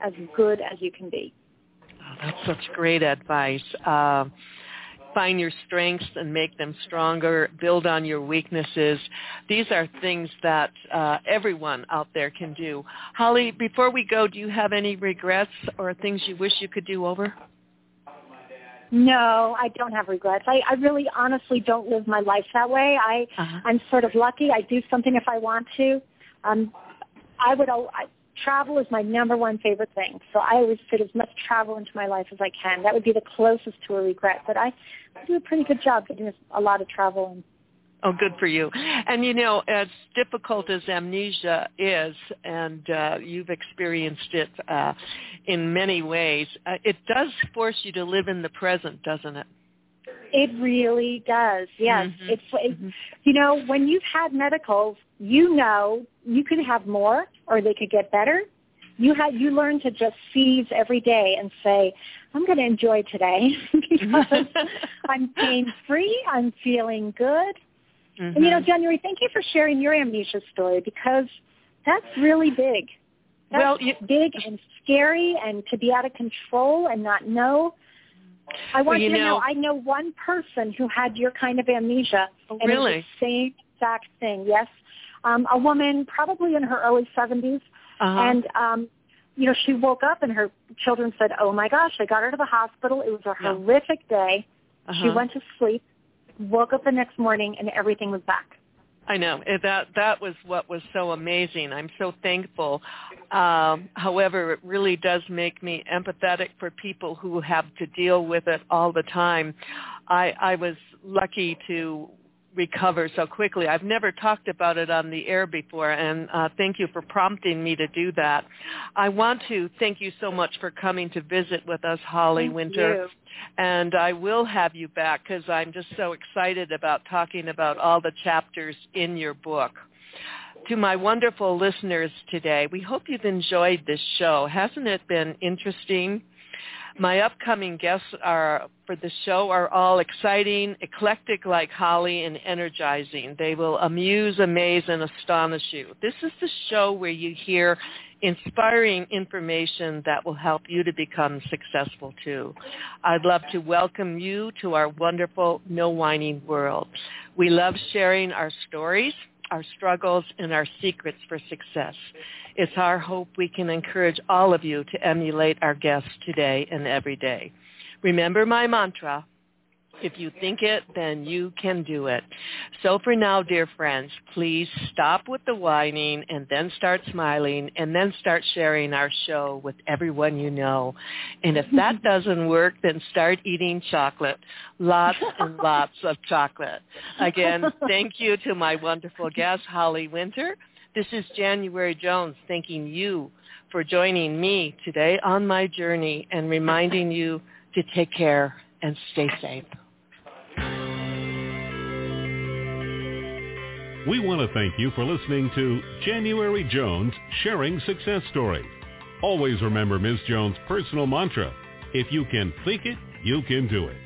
as good as you can be. That's such great advice. Uh, find your strengths and make them stronger. Build on your weaknesses. These are things that uh, everyone out there can do. Holly, before we go, do you have any regrets or things you wish you could do over? No, I don't have regrets. I, I really honestly don't live my life that way. I Uh-huh. I'm sort of lucky. I do something if I want to. Um, I would al- I, travel is my number one favorite thing. So I always fit as much travel into my life as I can. That would be the closest to a regret. But I do a pretty good job getting a lot of travel. And Oh, good for you. And you know, as difficult as amnesia is, and uh, you've experienced it uh, in many ways, uh, it does force you to live in the present, doesn't it? It really does. Yes, Mhm. it's it, you know when you've had medicals, you know you could have more or they could get better. You had you learn to just seize every day and say, I'm going to enjoy today because I'm pain free. I'm feeling good. And you know, Mhm. January, thank you for sharing your amnesia story because that's really big. That's Well, you- big and scary, and to be out of control and not know. I want Well, you to know, know- I know one person who had your kind of amnesia, Oh, and really? it was the same exact thing. Yes, um, a woman probably in her early seventies, Uh-huh. and um, you know, she woke up and her children said, "Oh my gosh, I got her to the hospital. It was a Yeah. horrific day." She Uh-huh. went to sleep, woke up the next morning, and everything was back. I know that that was what was so amazing. I'm so thankful. Um, however, it really does make me empathetic for people who have to deal with it all the time. I I was lucky to recover so quickly. I've never talked about it on the air before, and uh, thank you for prompting me to do that. I want to thank you so much for coming to visit with us, Holly Thank Winter you. and I will have you back because I'm just so excited about talking about all the chapters in your book. To my wonderful listeners today, we hope you've enjoyed this show. Hasn't it been interesting? My upcoming guests are for the show are all exciting, eclectic like Holly, and energizing. They will amuse, amaze, and astonish you. This is the show where you hear inspiring information that will help you to become successful too. I'd love to welcome you to our wonderful No Whining world. We love sharing our stories, our struggles, and our secrets for success. It's our hope we can encourage all of you to emulate our guests today and every day. Remember my mantra, if you think it, then you can do it. So for now, dear friends, please stop with the whining and then start smiling and then start sharing our show with everyone you know. And if that doesn't work, then start eating chocolate. Lots and lots of chocolate. Again, thank you to my wonderful guest, Holly Winter. This is January Jones thanking you for joining me today on my journey and reminding you to take care and stay safe. We want to thank you for listening to January Jones Sharing Success Stories. Always remember Ms. Jones' personal mantra, if you can think it, you can do it.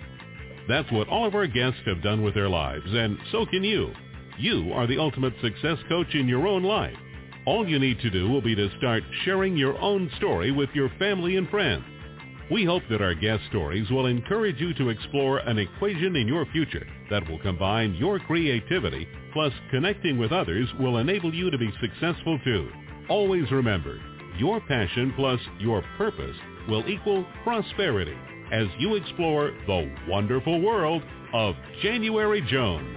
That's what all of our guests have done with their lives, and so can you. You are the ultimate success coach in your own life. All you need to do will be to start sharing your own story with your family and friends. We hope that our guest stories will encourage you to explore an equation in your future that will combine your creativity plus connecting with others will enable you to be successful too. Always remember, your passion plus your purpose will equal prosperity as you explore the wonderful world of January Jones.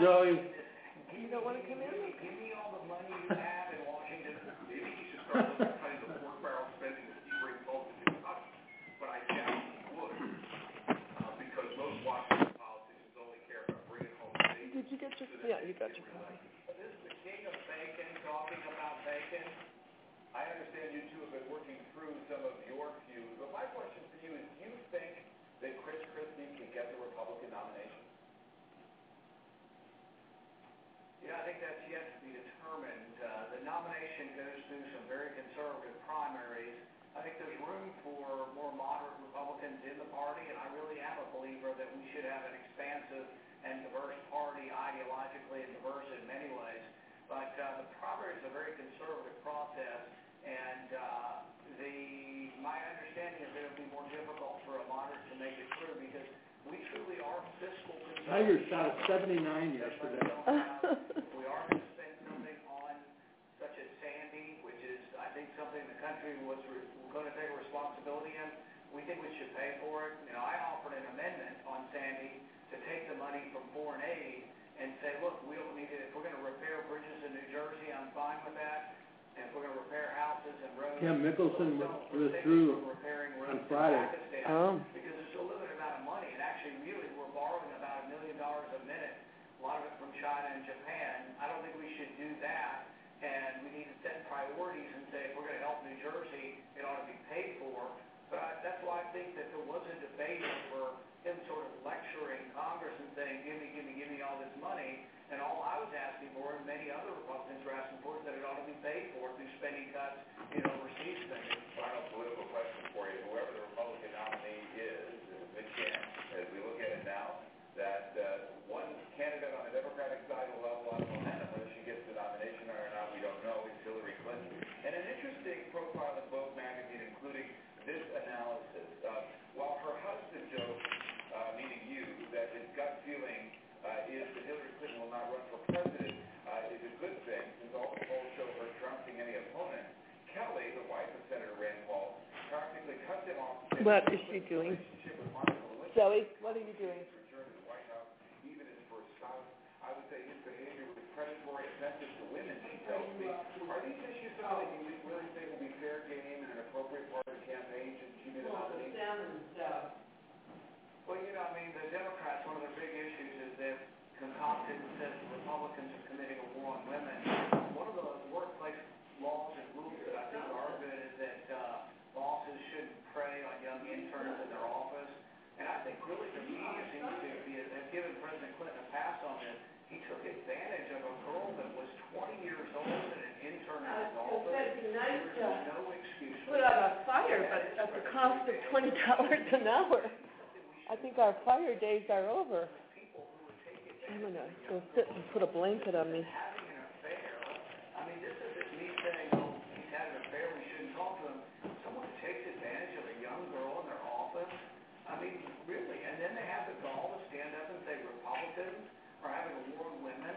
Come on, Zoe. You don't want to come in? give me all the money you have in Washington. Maybe he should start looking at cutting the pork barrel spending that he brings home to Kentucky. But I doubt he would, uh, because most Washington politicians only care about bringing home bacon. Did you get your, yeah, you got your copy. This is the king of bacon talking about bacon. I understand you two have been working through some of your feuds, but my question for you is, do you think that Chris Christie can get the Republican nomination? Yeah, I think that's yet to be determined. Uh, the nomination goes through some very conservative primaries. I think there's room for more moderate Republicans in the party, and I really am a believer that we should have an expansive and diverse party ideologically and diverse in many ways. But uh, the primary is a very conservative process, and uh, the my understanding is that it will be more difficult for a moderate to make it through because we truly are fiscal Tiger conservatives. shot at 79 yesterday. We are going to spend something on such as Sandy, which is, I think, something the country was re- going to take responsibility in. We think we should pay for it. You know, I offered an amendment on Sandy to take the money from foreign aid and say, look, we don't need it. If we're going to repair bridges in New Jersey, I'm fine with that. And if we're going to repair houses and roads. Kim Mickelson withdrew repairing on Friday. Pakistan Oh. because it's a limited amount of money, and actually, really, we're borrowing about a million dollars a minute, a lot of it from China and Japan. I don't think we should do that, and we need to set priorities and say, if we're going to help New Jersey, it ought to be paid for. That's why I think that there was a debate over him sort of lecturing Congress and saying, give me, give me, give me all this money, and all I was asking for, and many other Republicans were asking for, is that it ought to be paid for through spending cuts in overseas spending. Final political question for you. Whoever the Republican nominee is, is a big chance, as we look at it What is she doing? Zoe, what are you doing? even as for a spouse, I would say his behavior was predatory, offensive to women, she tells me. Are these issues something that you really think will be fair game and an appropriate part of the campaign? Should she be the? Well, you know, I mean, the Democrats, one of their big issues is they've concocted and said the Republicans are committing a war on women. One of the workplace laws and rules that I think are good is that uh, bosses shouldn't prey on young interns in their office. And I think really the media seems to be, have given President Clinton a pass on this. He took advantage of a girl that was 20 years old and an intern in his office. nice There to is no excuse put out a fire, but at the cost of twenty dollars an hour. I think our fire days are over. I'm gonna go sit and put a blanket on me. having an affair. I mean, this isn't me saying, oh, he's having an affair, we shouldn't talk to him. Someone who takes advantage of a young girl in their office, I mean, really, and then they have the gall to stand up and say Republicans are having a war on women.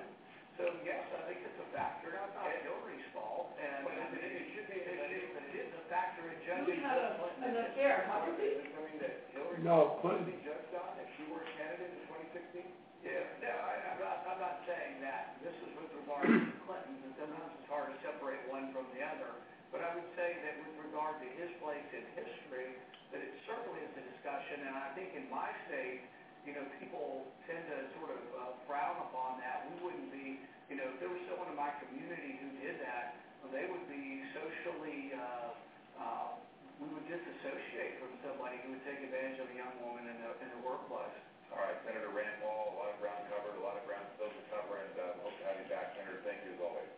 So yes, I think it's a factor. Now, it's not Hillary's fault, and I mean, it should be, it is, but it is a factor in judging. had a- Clinton. an affair, how Is this something that Hillary No, Clinton. be judged on if she were a candidate in 2016? Yeah, no, I, I'm not, I'm not saying that. This is with regard to Clinton, and sometimes it's hard to separate one from the other. But I would say that with regard to his place in history, that it certainly is a discussion, and I think in my state, you know, people tend to sort of uh, frown upon that. We wouldn't be, you know, if there was someone in my community who did that, well, they would be socially, uh, uh, we would disassociate from somebody who would take advantage of a young woman in the, in the workplace. All right, Senator Rand Paul, a lot of ground covered, a lot of ground still to cover, and uh, hope to have you back, Senator. Thank you as always.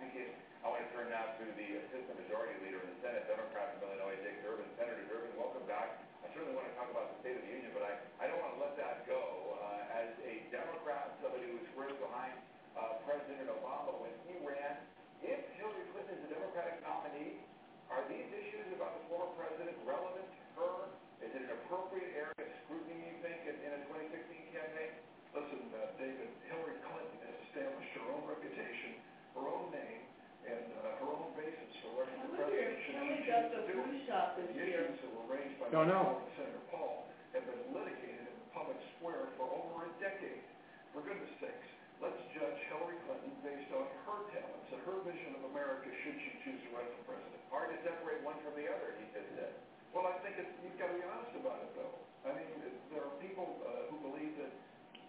Thank you. I want to turn now to the Assistant Majority Leader in the Senate, Democrat from Illinois, Dick Durbin. Senator Durbin, welcome back. I certainly want to talk about the State of the Union, but I, I don't want to let that go. Uh, as a Democrat, somebody who was squarely behind uh, President Obama when he ran, if Hillary Clinton is the Democratic nominee, are these issues about the former president relevant to her? Is it an appropriate area of scrutiny, you think, in, in a 2016 campaign? Listen, uh, David, Hillary Clinton has established her own reputation, her own name, and uh, her own basis for running for president. Should she choose to do it. shop The issues that were raised by Don't know. Senator Paul have been litigated in the public square for over a decade. For goodness sakes, let's judge Hillary Clinton based on her talents and her vision of America should she choose to run for president. Hard to separate one from the other, he just said. Well, I think it's, you've got to be honest about it, though. I mean, it- there are people uh, who believe that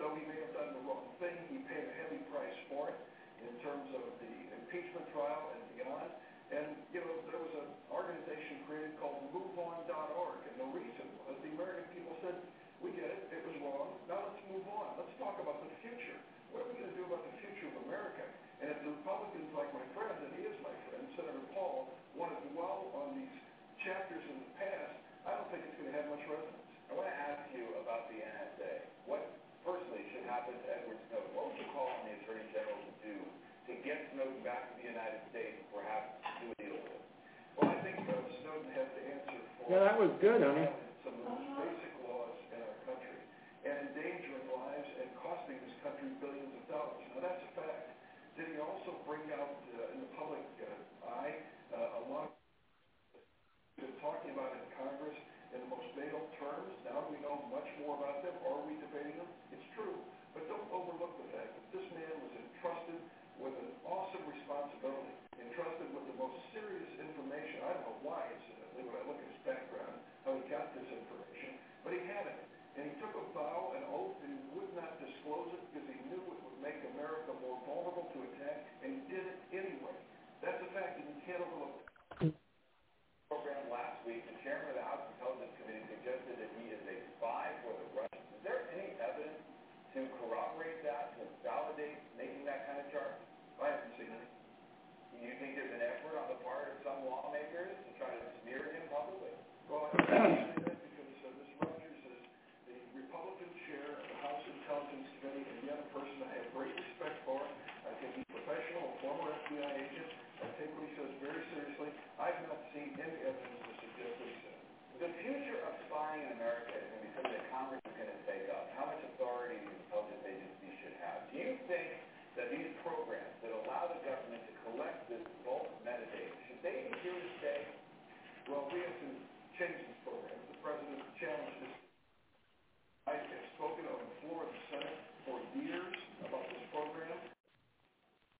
though he may have done the wrong thing, he paid a heavy price for it in terms of the impeachment trial and beyond. And, you know, there was an organization created called MoveOn.org, and the reason was the American people said, we get it, it was wrong, now let's move on. Let's talk about the future. What are we going to do about the future of America? And if the Republicans, like my friend, and he is my friend, Senator Paul, want to dwell on these chapters in the past, I don't think it's going to have much resonance. I want to ask you about the NSA. What personally should happen to Edward Snowden? What would you call on the Attorney General to do to get Snowden back to the United States and perhaps do a deal with him? Well, I think uh, Snowden has to answer for Yeah, that was good, honey.